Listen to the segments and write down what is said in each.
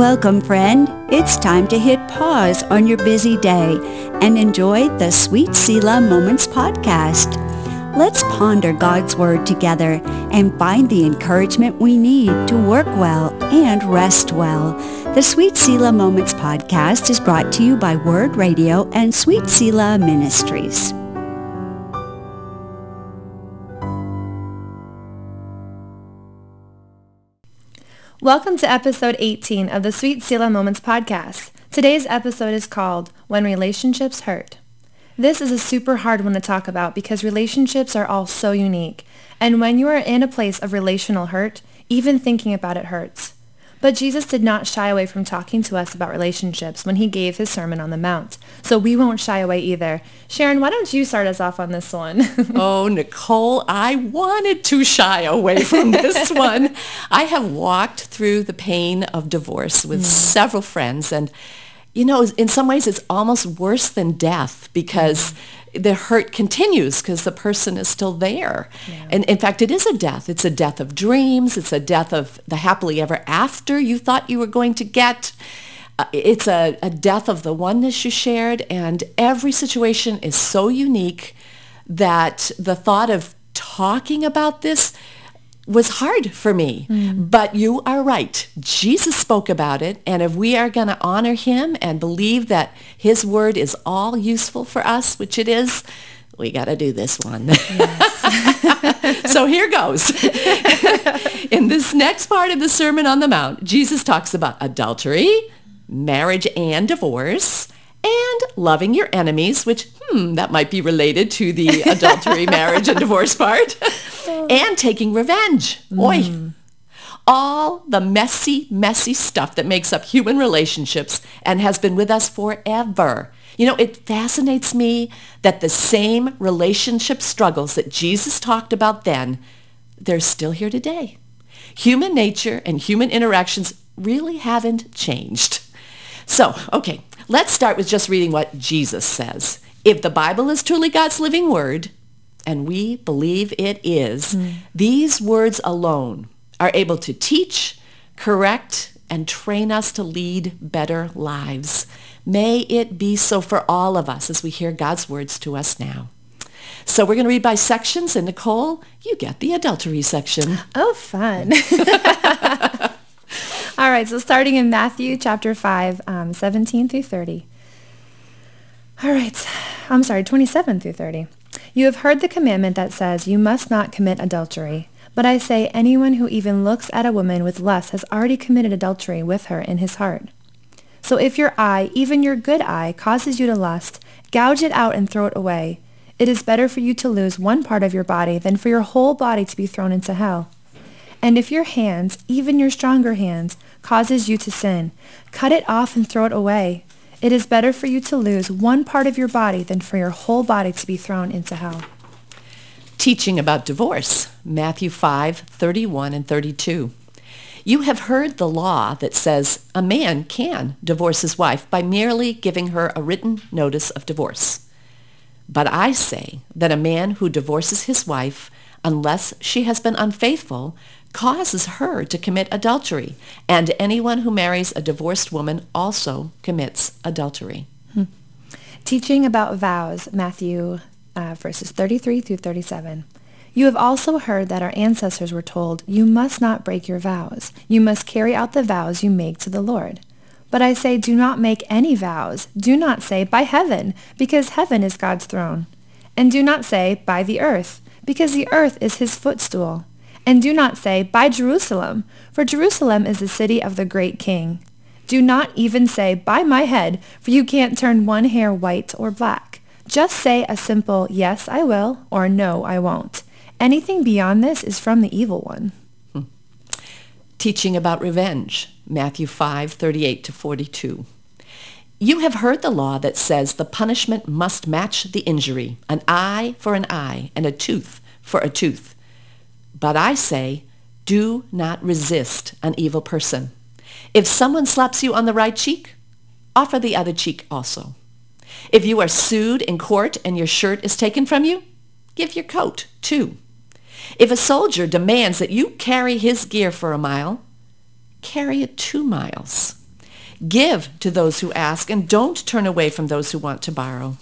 Welcome, friend. It's time to hit pause on your busy day and enjoy the Sweet Selah Moments podcast. Let's ponder God's Word together and find the encouragement we need to work well and rest well. The Sweet Selah Moments podcast is brought to you by Word Radio and Sweet Selah Ministries. Welcome to episode 18 of the Sweet Selah Moments podcast. Today's episode is called When Relationships Hurt. This is a super hard one to talk about because relationships are all so unique. And when you are in a place of relational hurt, even thinking about it hurts. But Jesus did not shy away from talking to us about relationships when he gave his Sermon on the Mount. So we won't shy away either. Sharon, why don't you start us off on this one? oh, Nicole, I wanted to shy away from this one. I have walked through the pain of divorce with mm. several friends and you know, in some ways it's almost worse than death because the hurt continues because the person is still there. Yeah. And in fact, it is a death. It's a death of dreams. It's a death of the happily ever after you thought you were going to get. Uh, it's a, a death of the oneness you shared. And every situation is so unique that the thought of talking about this was hard for me. Mm. But you are right. Jesus spoke about it. And if we are going to honor him and believe that his word is all useful for us, which it is, we got to do this one. Yes. so here goes. In this next part of the Sermon on the Mount, Jesus talks about adultery, marriage and divorce, and loving your enemies, which, hmm, that might be related to the adultery, marriage, and divorce part, and taking revenge. Boy, mm. all the messy, messy stuff that makes up human relationships and has been with us forever. You know, it fascinates me that the same relationship struggles that Jesus talked about then, they're still here today. Human nature and human interactions really haven't changed. So, okay, Let's start with just reading what Jesus says. If the Bible is truly God's living word, and we believe it is, mm. these words alone are able to teach, correct, and train us to lead better lives. May it be so for all of us as we hear God's words to us now. So we're going to read by sections, and Nicole, you get the adultery section. Oh, fun. All right, so starting in Matthew chapter 5, um, 17 through 30. All right, I'm sorry, 27 through 30. You have heard the commandment that says, you must not commit adultery. But I say, anyone who even looks at a woman with lust has already committed adultery with her in his heart. So if your eye, even your good eye, causes you to lust, gouge it out and throw it away. It is better for you to lose one part of your body than for your whole body to be thrown into hell. And if your hands, even your stronger hands, causes you to sin, cut it off and throw it away. It is better for you to lose one part of your body than for your whole body to be thrown into hell. Teaching about divorce, Matthew 5, 31 and 32. You have heard the law that says a man can divorce his wife by merely giving her a written notice of divorce. But I say that a man who divorces his wife, unless she has been unfaithful, causes her to commit adultery, and anyone who marries a divorced woman also commits adultery. Hmm. Teaching about vows, Matthew uh, verses 33 through 37. You have also heard that our ancestors were told, you must not break your vows. You must carry out the vows you make to the Lord. But I say, do not make any vows. Do not say, by heaven, because heaven is God's throne. And do not say, by the earth, because the earth is his footstool. And do not say, By Jerusalem, for Jerusalem is the city of the great king. Do not even say, By my head, for you can't turn one hair white or black. Just say a simple, Yes, I will, or No, I won't. Anything beyond this is from the evil one. Teaching about revenge, Matthew 5, 38 to 42. You have heard the law that says the punishment must match the injury, an eye for an eye and a tooth for a tooth. But I say, do not resist an evil person. If someone slaps you on the right cheek, offer the other cheek also. If you are sued in court and your shirt is taken from you, give your coat too. If a soldier demands that you carry his gear for a mile, carry it two miles. Give to those who ask and don't turn away from those who want to borrow.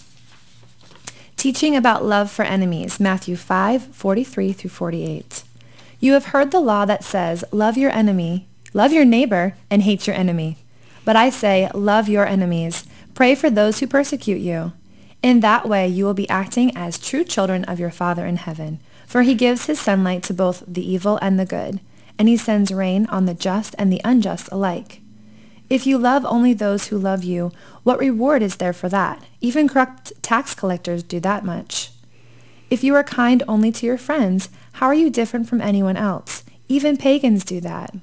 Teaching about love for enemies, Matthew 5, 43 through 48. You have heard the law that says, love your enemy, love your neighbor, and hate your enemy. But I say, love your enemies. Pray for those who persecute you. In that way you will be acting as true children of your Father in heaven. For he gives his sunlight to both the evil and the good, and he sends rain on the just and the unjust alike. If you love only those who love you, what reward is there for that? Even corrupt tax collectors do that much. If you are kind only to your friends, how are you different from anyone else? Even pagans do that.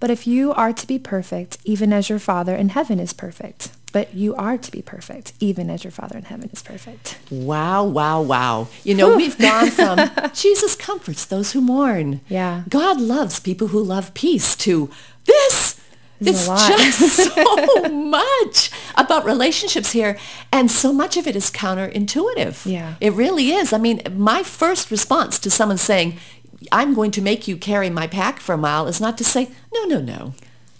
But if you are to be perfect, even as your Father in heaven is perfect. But you are to be perfect, even as your Father in heaven is perfect. Wow, wow, wow. You know, we've gone from Jesus comforts those who mourn. Yeah. God loves people who love peace to this There's just so much about relationships here. And so much of it is counterintuitive. Yeah. It really is. I mean, my first response to someone saying, I'm going to make you carry my pack for a mile is not to say, no, no, no.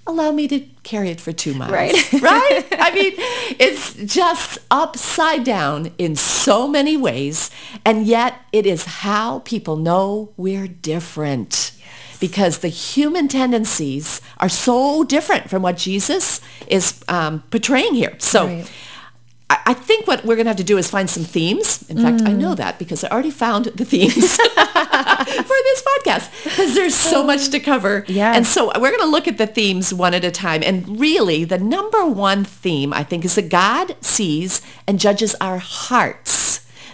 Allow me to carry it for two miles. Right. right? I mean, it's just upside down in so many ways. And yet it is how people know we're different. Because the human tendencies are so different from what Jesus is um, portraying here. So Right. I, I think what we're going to have to do is find some themes. In fact, I know that because I already found the themes for this podcast because there's so much to cover. Yes. And so we're going to look at the themes one at a time. And really, the number one theme, I think, is that God sees and judges our hearts.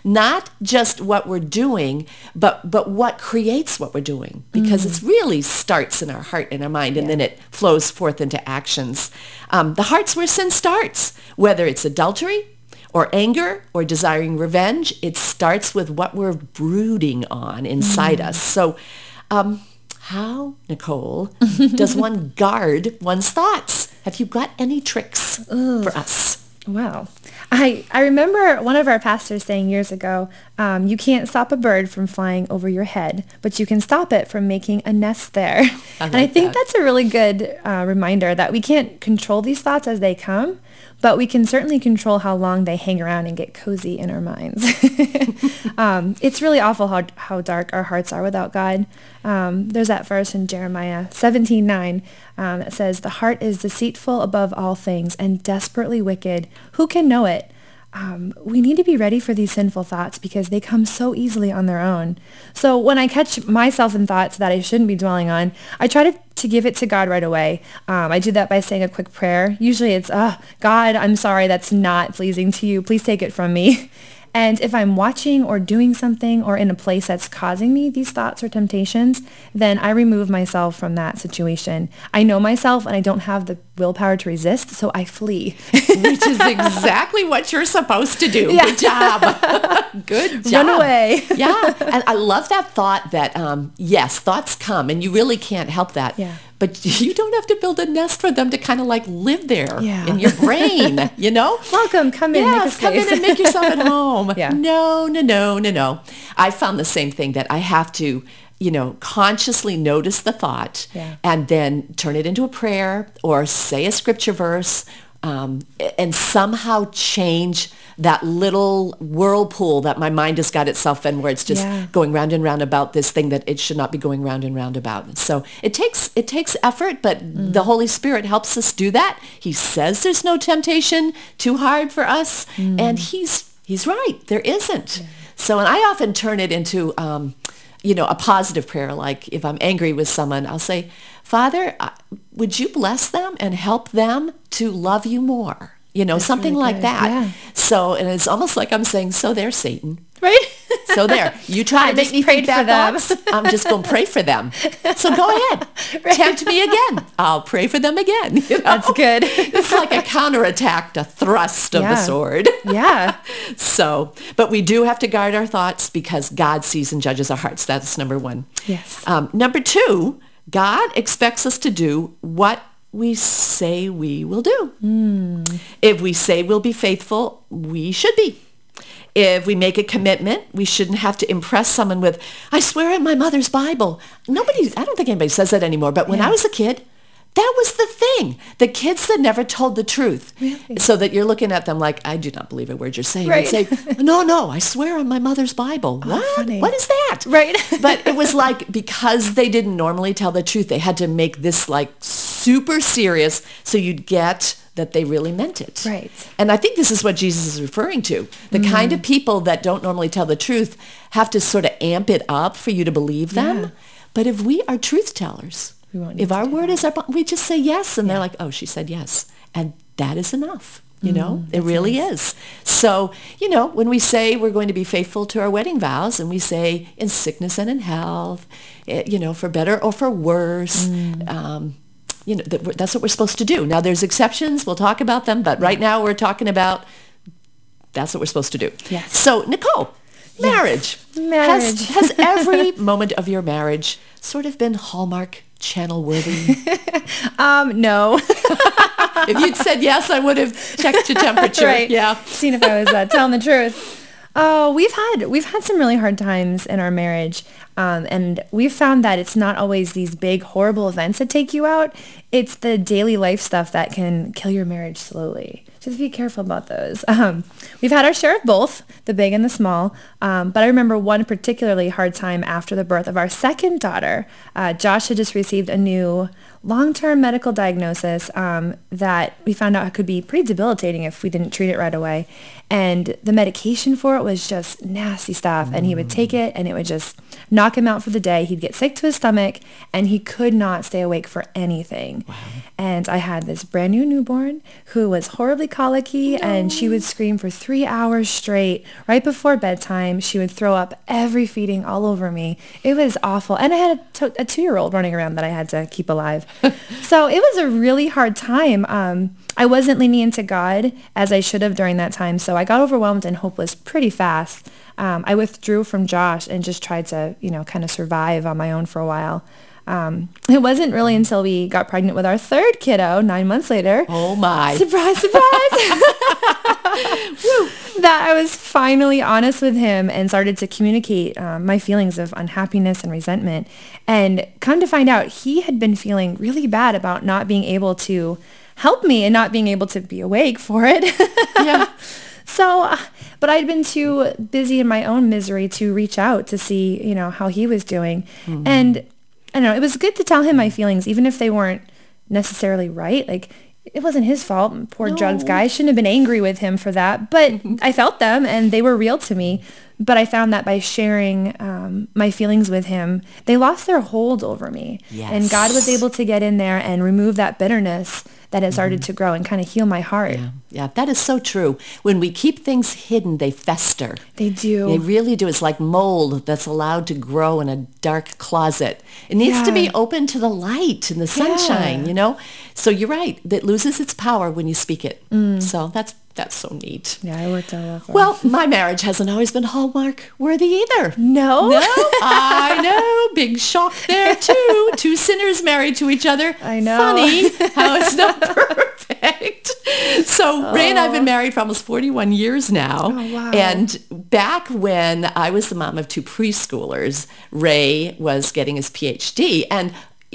Not just what we're doing, but but what creates what we're doing, because it really starts in our heart and our mind, and then it flows forth into actions. Um, the heart's where sin starts, whether it's adultery, or anger or desiring revenge, it starts with what we're brooding on inside us. So um, how, Nicole, does one guard one's thoughts? Have you got any tricks for us? Wow. I, I remember one of our pastors saying years ago, um, you can't stop a bird from flying over your head, but you can stop it from making a nest there. and I think that. that's a really good uh, reminder that we can't control these thoughts as they come, but we can certainly control how long they hang around and get cozy in our minds. um, it's really awful how, how dark our hearts are without God. Um, there's that verse in Jeremiah 17:9 um, that says, "The heart is deceitful above all things and desperately wicked. Who can know it?" Um, we need to be ready for these sinful thoughts because they come so easily on their own. So when I catch myself in thoughts that I shouldn't be dwelling on, I try to, to give it to God right away. Um, I do that by saying a quick prayer. Usually it's, oh, God, I'm sorry that's not pleasing to you. Please take it from me. And if I'm watching or doing something or in a place that's causing me these thoughts or temptations, then I remove myself from that situation. I know myself and I don't have the willpower to resist, so I flee. Which is exactly what you're supposed to do. Good job. Good job. Run away. yeah. And I love that thought that, um, yes, thoughts come and you really can't help that. Yeah. But you don't have to build a nest for them to kind of like live there Yeah. in your brain, you know? Welcome, come in, Yes, come in and make yourself at home. Yeah. No, no, no, no, no. I found the same thing that I have to, you know, consciously notice the thought Yeah. and then turn it into a prayer or say a scripture verse um, and somehow change that little whirlpool that my mind has got itself in where it's just Yeah. going round and round about this thing that it should not be going round and round about. So it takes it takes effort, but the Holy Spirit helps us do that. He says there's no temptation too hard for us, and he's he's right. There isn't. So and I often turn it into um, you know a positive prayer. Like if I'm angry with someone, I'll say, Father, uh, would you bless them and help them to love you more? You know, something really like that. Yeah. So, and it's almost like I'm saying, so there, Satan. right? So there, you try to make me think them. thoughts. I'm just going to pray for them. So go ahead, tempt me again. I'll pray for them again. you know? That's good. It's like a counterattack, a thrust of the sword. yeah. So, but we do have to guard our thoughts because God sees and judges our hearts. That's number one. Yes. Um, number two, God expects us to do what we say we will do. Hmm. If we say we'll be faithful, we should be. If we make a commitment, we shouldn't have to impress someone with, I swear in my mother's Bible. Nobody, I don't think anybody says that anymore. But when I was a kid, That was the thing. The kids that never told the truth. Really? So that you're looking at them like, I do not believe a word you're saying. Right. You'd say, no, no, I swear on my mother's Bible. Oh, what? funny. What is that? Right. but it was like, because they didn't normally tell the truth, they had to make this like super serious so you'd get that they really meant it. Right. And I think this is what Jesus is referring to. The mm-hmm. kind of people that don't normally tell the truth have to sort of amp it up for you to believe them. Yeah. But if we are truth tellers, We won't if our word is our, bond, we just say yes, and they're like, oh, she said yes, and that is enough. You Mm, know, it really is. So, you know, when we say we're going to be faithful to our wedding vows, and we say in sickness and in health, eh, you know, for better or for worse, Mm. um, you know, that that's what we're supposed to do. Now, there's exceptions. We'll talk about them, but right now we're talking about that's what we're supposed to do. Yes. So, Nicole, marriage. Marriage. Has, has every moment of your marriage sort of been Hallmark channel worthy? Um, no. if you'd said yes, I would have checked your temperature. right. Yeah. Seen if I was uh, telling the truth. Oh, we've had we've had some really hard times in our marriage, um, and we've found that it's not always these big horrible events that take you out. It's the daily life stuff that can kill your marriage slowly. Just be careful about those. Um, we've had our share of both, the big and the small. Um, but I remember one particularly hard time after the birth of our second daughter. Uh, Josh had just received a new long-term medical diagnosis um, that we found out could be pretty debilitating if we didn't treat it right away. And the medication for it was just nasty stuff. And he would take it and it would just knock him out for the day. He'd get sick to his stomach and he could not stay awake for anything. And I had this brand new newborn who was horribly colicky and she would scream for three hours straight. Right before bedtime, she would throw up every feeding all over me. It was awful. And I had a, to- a two-year-old running around that I had to keep alive. so it was a really hard time. Um, I wasn't leaning into God as I should have during that time. So I got overwhelmed and hopeless pretty fast. Um, I withdrew from Josh and just tried to, you know, kind of survive on my own for a while. Um, it wasn't really until we got pregnant with our third kiddo nine months later. Oh my. Surprise, surprise. that I was finally honest with him and started to communicate um, my feelings of unhappiness and resentment. And come to find out, he had been feeling really bad about not being able to help me and not being able to be awake for it. Yeah. So, uh, but I'd been too busy in my own misery to reach out to see, you know, how he was doing. And I don't know, it was good to tell him my feelings, even if they weren't necessarily right. Like, it wasn't his fault. Poor drugs guy. I shouldn't have been angry with him for that. But I felt them and they were real to me. But I found that by sharing um, my feelings with him, they lost their hold over me. And God was able to get in there and remove that bitterness that had started to grow and kind of heal my heart. Yeah, yeah, that is so true. When we keep things hidden, they fester. They do. They really do. It's like mold that's allowed to grow in a dark closet. It needs to be open to the light and the sunshine, Yeah. you know? So you're right. That loses its power when you speak it. Mm. So that's that's so neat. Yeah, I worked out well. Well, my marriage hasn't always been Hallmark worthy either. no. No, I know. Big shock there too. Two sinners married to each other. I know. Funny how it's not perfect. So Ray and I have been married for almost 41 years now. Oh, wow. And back when I was the mom of two preschoolers, Ray was getting his PhD and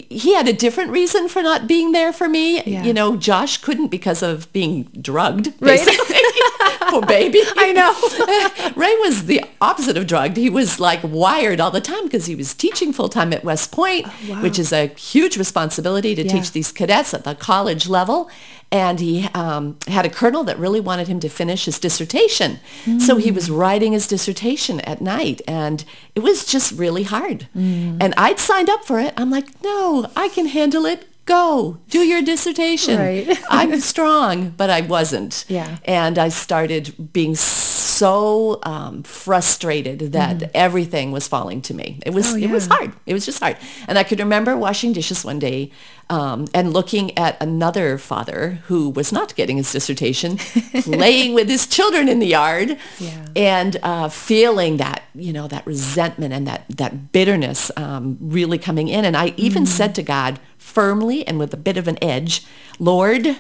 he had a different reason for not being there for me. Yeah. You know, Josh couldn't because of being drugged, Right. Poor baby. I know. Ray was the opposite of drugged. He was like wired all the time because he was teaching full time at West Point, oh, which is a huge responsibility to Yeah. teach these cadets at the college level. And he um, had a colonel that really wanted him to finish his dissertation. So he was writing his dissertation at night and it was just really hard. And I'd signed up for it. I'm like, no, I can handle it. Go do your dissertation. Right. I'm strong, but I wasn't. Yeah. And I started being so um, frustrated that everything was falling to me. It was Mm. Oh, it was hard. It was just hard. And I could remember washing dishes one day um, and looking at another father who was not getting his dissertation, playing with his children in the yard, Yeah. and uh, feeling that you know that resentment and that that bitterness um, really coming in. And I even said to God firmly and with a bit of an edge, Lord.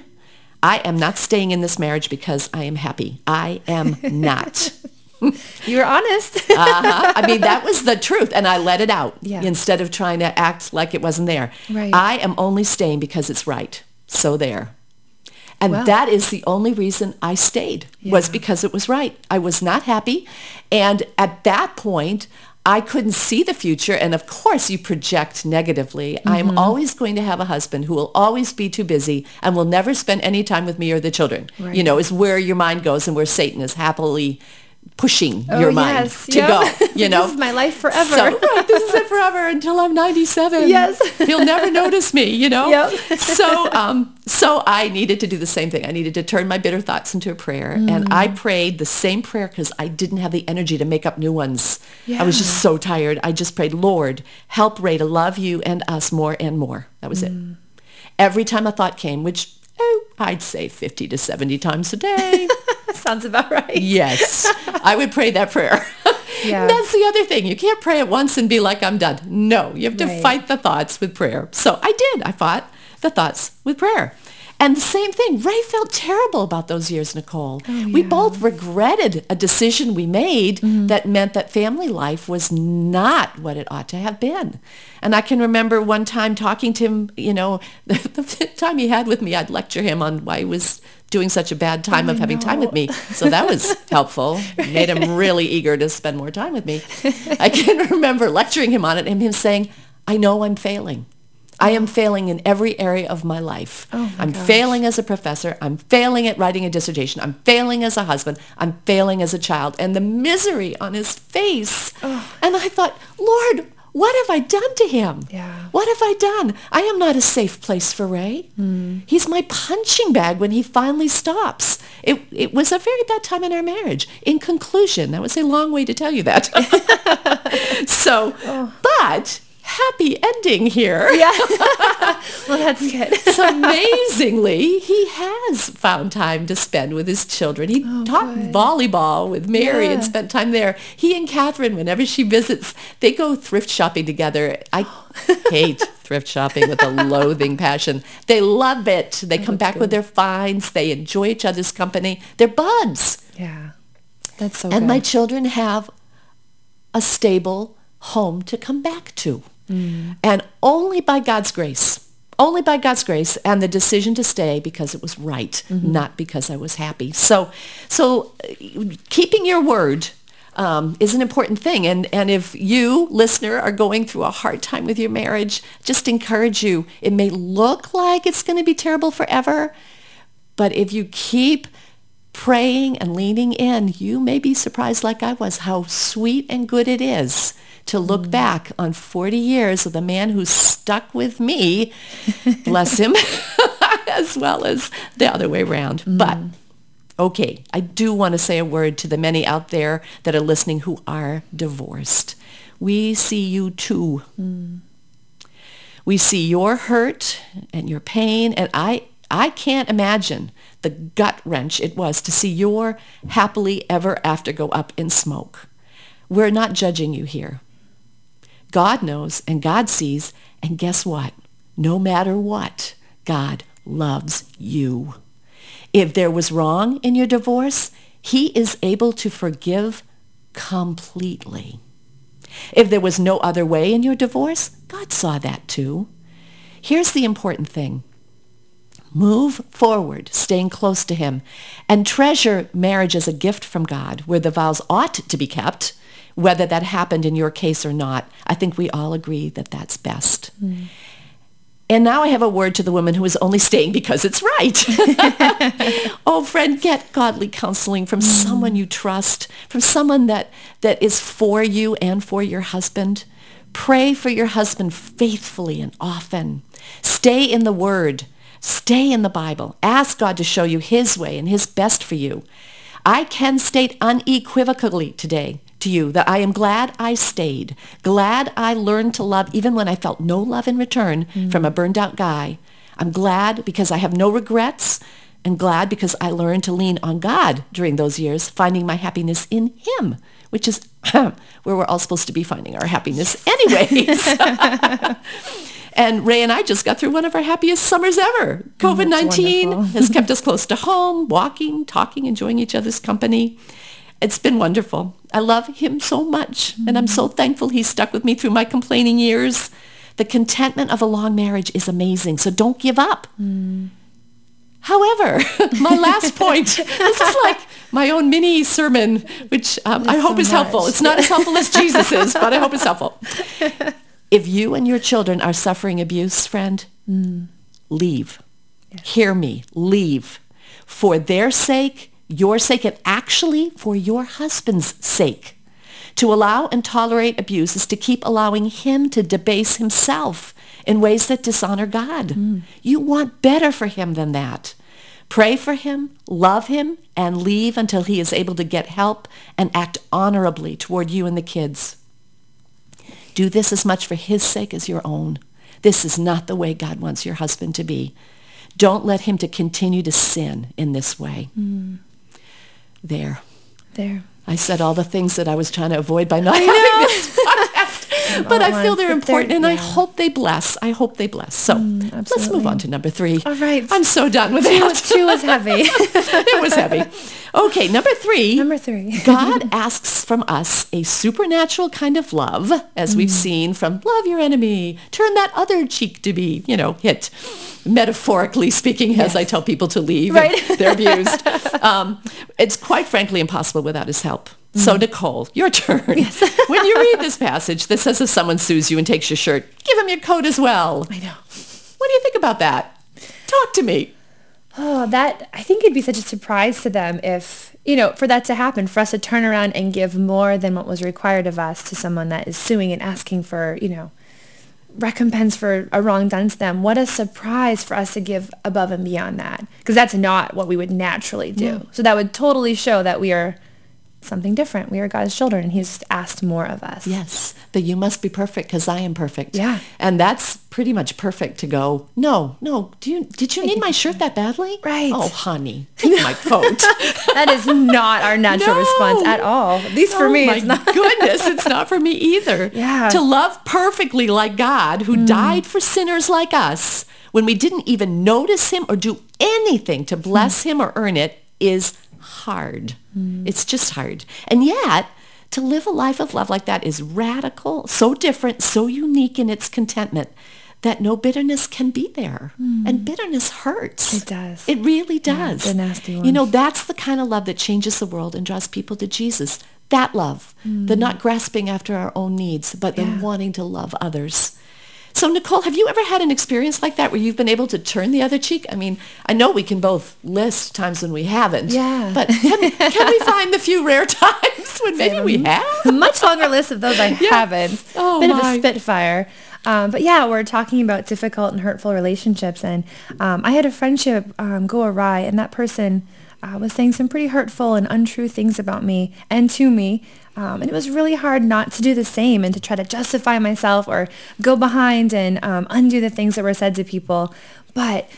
I am not staying in this marriage because I am happy. I am not. You were honest. uh-huh. I mean, that was the truth. And I let it out Yeah. instead of trying to act like it wasn't there. Right. I am only staying because it's right. So there. And Wow. that is the only reason I stayed was because it was right. I was not happy. And at that point, I couldn't see the future. And of course, you project negatively. Mm-hmm. I'm always going to have a husband who will always be too busy and will never spend any time with me or the children. You know, is where your mind goes and where Satan is happily pushing Oh, your mind yes. to go. You know, This is my life forever. So, right, this is it forever until I'm 97. Yes. he'll never notice me. You know. Yep. so, um, so I needed to do the same thing. I needed to turn my bitter thoughts into a prayer, and Mm. I prayed the same prayer because I didn't have the energy to make up new ones. I was just so tired. I just prayed, Lord, help Ray to love you and us more and more. That was Mm. it. Every time a thought came, which oh, I'd say 50 to 70 times a day. Sounds about right. Yes, I would pray that prayer. Yeah. That's the other thing. You can't pray it once and be like, I'm done. No, you have to Right. fight the thoughts with prayer. So I did. I fought the thoughts with prayer. And the same thing, Ray felt terrible about those years, Nicole. Oh, we both regretted a decision we made mm-hmm. that meant that family life was not what it ought to have been. And I can remember one time talking to him, you know, the time he had with me, I'd lecture him on why he was doing such a bad time of having time with me. So that was helpful. Made him really eager to spend more time with me. I can remember lecturing him on it and him saying, I know I'm failing. I am failing in every area of my life. Oh my I'm gosh. failing as a professor. I'm failing at writing a dissertation. I'm failing as a husband. I'm failing as a child. And the misery on his face. And I thought, Lord, what have I done to him? Yeah. What have I done? I am not a safe place for Ray. Mm. He's my punching bag when he finally stops. It, it was a very bad time in our marriage. In conclusion, that was a long way to tell you that. so, oh. but happy ending here. Yeah. well, that's good. So amazingly, he has found time to spend with his children. He oh, taught volleyball with Mary and spent time there. He and Catherine, whenever she visits, they go thrift shopping together. I hate thrift shopping with a loathing passion. They love it. They oh, come back with their finds. They enjoy each other's company. They're buds. Yeah. That's so And good. my children have a stable home to come back to. And only by God's grace, only by God's grace and the decision to stay because it was right, not because I was happy. So, so uh, keeping your word um, is an important thing. And, and if you, listener, are going through a hard time with your marriage, just encourage you. It may look like it's going to be terrible forever, but if you keep praying and leaning in, you may be surprised like I was how sweet and good it is to look mm. back on 40 years of the man who stuck with me, bless him, as well as the other way around. Mm. But okay, I do want to say a word to the many out there that are listening who are divorced. We see you too. Mm. We see your hurt and your pain, and I, I can't imagine the gut wrench it was to see your happily ever after go up in smoke. We're not judging you here. God knows and God sees, and guess what? No matter what, God loves you. If there was wrong in your divorce, he is able to forgive completely. If there was no other way in your divorce, God saw that too. Here's the important thing. Move forward, staying close to him, and treasure marriage as a gift from God, where the vows ought to be kept, whether that happened in your case or not. I think we all agree that that's best. Mm. And now I have a word to the woman who is only staying because it's right. oh, friend, get godly counseling from mm. someone you trust, from someone that, that is for you and for your husband. Pray for your husband faithfully and often. Stay in the Word. Stay in the Bible. Ask God to show you his way and his best for you. I can state unequivocally today to you that I am glad I stayed, glad I learned to love even when I felt no love in return from a burned out guy. I'm glad because I have no regrets and glad because I learned to lean on God during those years, finding my happiness in him, which is where we're all supposed to be finding our happiness anyways. And Ray and I just got through one of our happiest summers ever. Mm, COVID-19 wonderful. has kept us close to home, walking, talking, enjoying each other's company. It's been wonderful. I love him so much, and I'm so thankful he stuck with me through my complaining years. The contentment of a long marriage is amazing, so don't give up. However, my last point, this is like my own mini sermon, which um, I hope so is helpful. It's not as helpful as Jesus's, but I hope it's helpful. If you and your children are suffering abuse, friend, leave. Hear me, leave. For their sake, your sake, and actually for your husband's sake. To allow and tolerate abuse is to keep allowing him to debase himself in ways that dishonor God. Mm. You want better for him than that. Pray for him, love him, and leave until he is able to get help and act honorably toward you and the kids. Do this as much for his sake as your own. This is not the way God wants your husband to be. Don't let him to continue to sin in this way. Mm. There. There. I said all the things that I was trying to avoid by not having this. But I feel they're but they're- important and I hope they bless. I hope they bless. So let's move on to number three. All right. I'm so done with Two, that. two was heavy. it was heavy. Okay, number three. Number three. God asks from us a supernatural kind of love, as we've seen from love your enemy, turn that other cheek to be, you know, hit. Metaphorically speaking, as I tell people to leave, Right. they're abused. um, it's quite frankly impossible without his help. So mm-hmm. Nicole, your turn. when you read this passage that says if someone sues you and takes your shirt, give him your coat as well. I know. What do you think about that? Talk to me. Oh, that I think it'd be such a surprise to them if, you know, for that to happen, for us to turn around and give more than what was required of us to someone that is suing and asking for, you know, recompense for a wrong done to them. What a surprise for us to give above and beyond that. Because that's not what we would naturally do. So that would totally show that we are something different. We are God's children and he's asked more of us. Yes, but you must be perfect because I am perfect. Yeah. And that's pretty much perfect to go, no, no, do you, did you need my shirt that badly? Right. Oh, honey, take my coat. That is not our natural No. response at all. At least for oh me, my it's not. goodness, it's not for me either. Yeah. To love perfectly like God who mm. died for sinners like us when we didn't even notice him or do anything to bless mm. him or earn it is hard. It's just hard. And yet, to live a life of love like that is radical, so different, so unique in its contentment that no bitterness can be there. And bitterness hurts. It does. It really does. the nasty one. You know, that's the kind of love that changes the world and draws people to Jesus. That love, the not grasping after our own needs, but the Mm. Wanting to love others. So Nicole, have you ever had an experience like that where you've been able to turn the other cheek? I mean, I know we can both list times when we haven't. Yeah. But can, can we find the few rare times when maybe we have? a much longer list of those I haven't. Oh, Bit my. of a spitfire. Um, but yeah, we're talking about difficult and hurtful relationships. And um, I had a friendship um, go awry, and that person uh, was saying some pretty hurtful and untrue things about me and to me. Um, and it was really hard not to do the same and to try to justify myself or go behind and um, undo the things that were said to people. But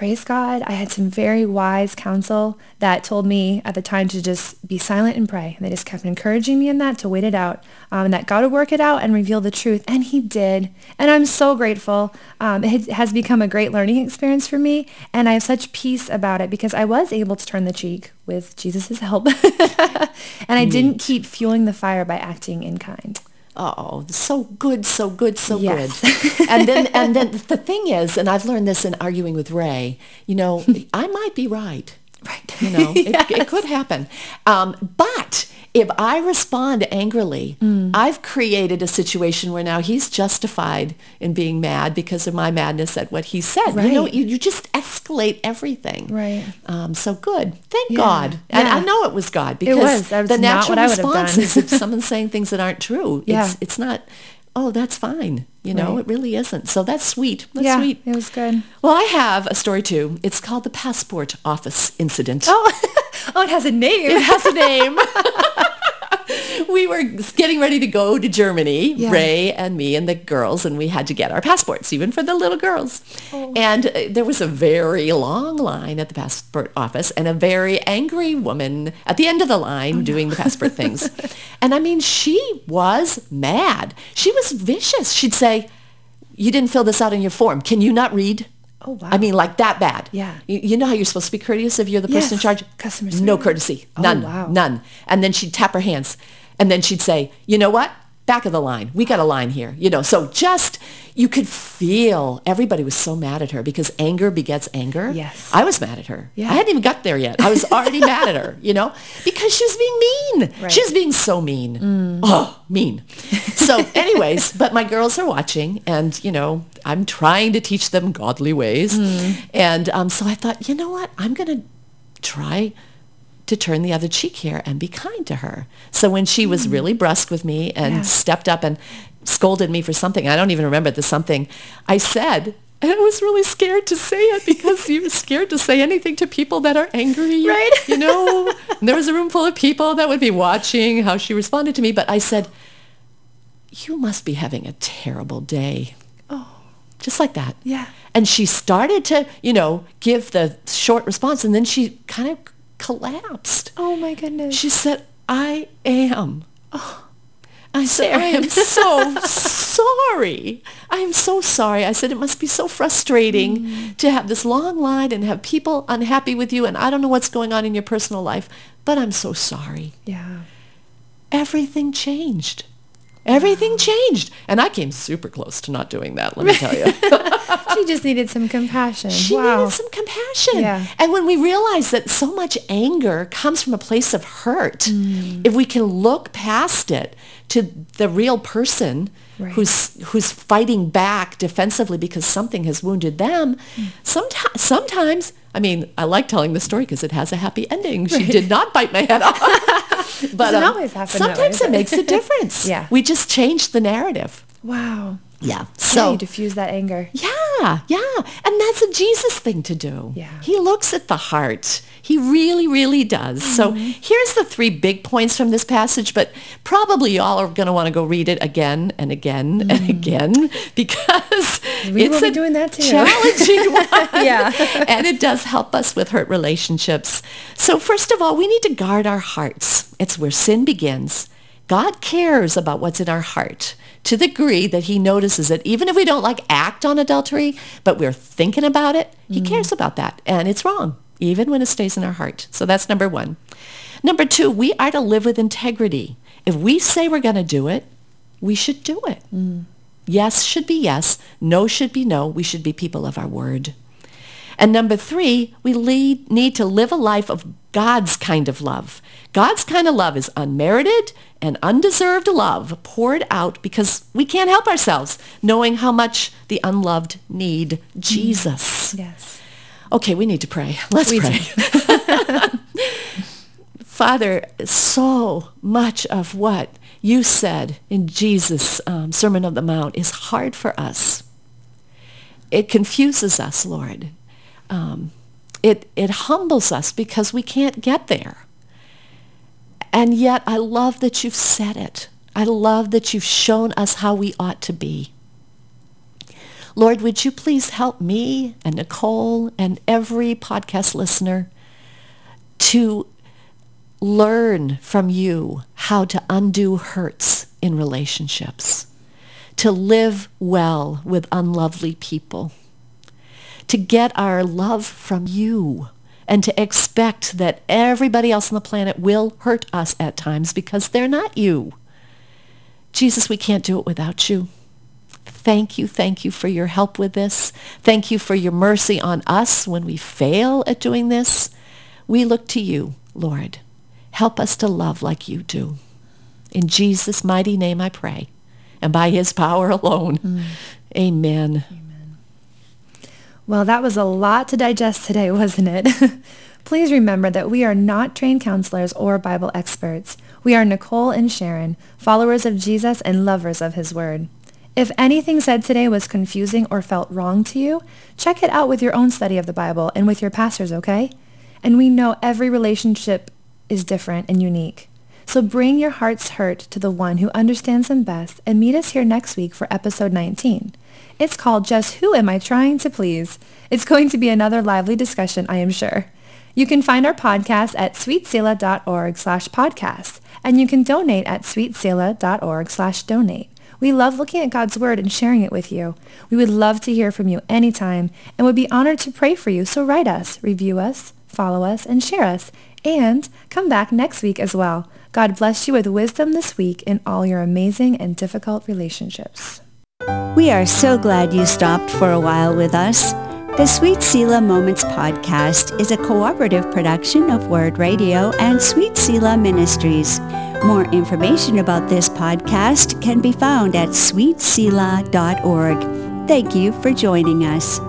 praise God, I had some very wise counsel that told me at the time to just be silent and pray. And they just kept encouraging me in that to wait it out, um, and that God would work it out and reveal the truth. And he did. And I'm so grateful. Um, it has become a great learning experience for me. And I have such peace about it because I was able to turn the cheek with Jesus' help. and I didn't keep fueling the fire by acting in kind. Oh, so good, so good, so Yes. good. and then and then the thing is, and I've learned this in arguing with Ray, you know, I might be right. Right. You know, it, it could happen. Um, but if I respond angrily, Mm. I've created a situation where now he's justified in being mad because of my madness at what he said. You know, you, you just escalate everything. Right. Um, so good. Thank Yeah. God. And Yeah. I know it was God because was. Was the natural what I would have response is if someone's saying things that aren't true. Yeah. It's, it's not, oh, that's fine. You know, Right. it really isn't. So that's sweet. That's yeah, sweet. it was good. Well, I have a story too. It's called the Passport Office Incident. Oh, oh, it has a name. It has a name. we were getting ready to go to Germany, Yeah. Ray and me and the girls, and we had to get our passports, even for the little girls. Oh. And uh, there was a very long line at the passport office and a very angry woman at the end of the line Oh, doing the passport things. And I mean, she was mad. She was vicious. She'd say, you didn't fill this out in your form. Can you not read? Oh, wow. I mean, like that bad. Yeah. You, you know how you're supposed to be courteous if you're the person in Yes. charge? Customer No service. courtesy. Oh, None. wow. None. And then she'd tap her hands. And then she'd say, you know what? Back of the line. We got a line here. You know, so just, you could feel everybody was so mad at her because anger begets anger. Yes. I was mad at her. Yeah. I hadn't even got there yet. I was already mad at her, you know, because she was being mean. Right. She was being so mean. Oh, mean. So anyways, but my girls are watching and, you know, I'm trying to teach them godly ways. And um, so I thought, you know what? I'm going to try to turn the other cheek here and be kind to her. So when she was hmm. really brusque with me and Yeah. stepped up and scolded me for something, I don't even remember the something, I said, and I was really scared to say it because you're scared to say anything to people that are angry. Right. You know, And there was a room full of people that would be watching how she responded to me. But I said, you must be having a terrible day. Oh, Just like that. yeah. And she started to, you know, give the short response and then she kind of collapsed. Oh my goodness. She said, I am. Oh. I said, I am so sorry. I am so sorry. I said, it must be so frustrating mm. to have this long line and have people unhappy with you. And I don't know what's going on in your personal life, but I'm so sorry. yeah. Everything changed. Everything changed. And I came super close to not doing that, let me tell you. She just needed some compassion. She wow. needed some compassion. Yeah. And when we realize that so much anger comes from a place of hurt, Mm. if we can look past it to the real person Right. who's who's fighting back defensively because something has wounded them, Mm. sometimes sometimes I mean, I like telling the story because it has a happy ending. She did not bite my head off. but um, always happen sometimes way, it makes a difference. Yeah. We just changed the narrative. wow. Yeah. So So you diffuse that anger. yeah, yeah. And that's a Jesus thing to do. Yeah. He looks at the heart. He really, really does. So Mm-hmm. here's the three big points from this passage, but probably y'all are going to want to go read it again and again and again because Mm. We it's will be a doing that too. challenging one. Yeah. and it does help us with hurt relationships. So first of all, we need to guard our hearts. It's where sin begins. God cares about what's in our heart to the degree that he notices it. Even if we don't like act on adultery, but we're thinking about it, he mm-hmm. cares about that. And it's wrong, even when it stays in our heart. So that's number one. Number two, we are to live with integrity. If we say we're going to do it, we should do it. Mm. Yes should be yes. No should be no. We should be people of our word. And number three, we lead, need to live a life of God's kind of love. God's kind of love is unmerited and undeserved love poured out because we can't help ourselves, knowing how much the unloved need Jesus. Yes. Okay, we need to pray. Let's We pray. Father, so much of what you said in Jesus' um, Sermon on the Mount is hard for us. It confuses us, Lord. Um, it, it humbles us because we can't get there. And yet I love that you've said it. I love that you've shown us how we ought to be. Lord, would you please help me and Nicole and every podcast listener to learn from you how to undo hurts in relationships, to live well with unlovely people, to get our love from you, and to expect that everybody else on the planet will hurt us at times because they're not you. Jesus, we can't do it without you. Thank you, thank you for your help with this. Thank you for your mercy on us when we fail at doing this. We look to you, Lord. Help us to love like you do. In Jesus' mighty name I pray, and by his power alone. Mm. Amen. Well, that was a lot to digest today, wasn't it? Please remember that we are not trained counselors or Bible experts. We are Nicole and Sharon, followers of Jesus and lovers of his word. If anything said today was confusing or felt wrong to you, check it out with your own study of the Bible and with your pastors, okay? And we know every relationship is different and unique. So bring your heart's hurt to the one who understands them best and meet us here next week for episode 19. It's called Just Who Am I Trying to Please? It's going to be another lively discussion, I am sure. You can find our podcast at sweetselah.org slash podcast, and you can donate at sweetselah.org slash donate. We love looking at God's Word and sharing it with you. We would love to hear from you anytime and would be honored to pray for you. So write us, review us, follow us, and share us. And come back next week as well. God bless you with wisdom this week in all your amazing and difficult relationships. We are so glad you stopped for a while with us. The Sweet Selah Moments podcast is a cooperative production of Word Radio and Sweet Selah Ministries. More information about this podcast can be found at sweetselah.org. Thank you for joining us.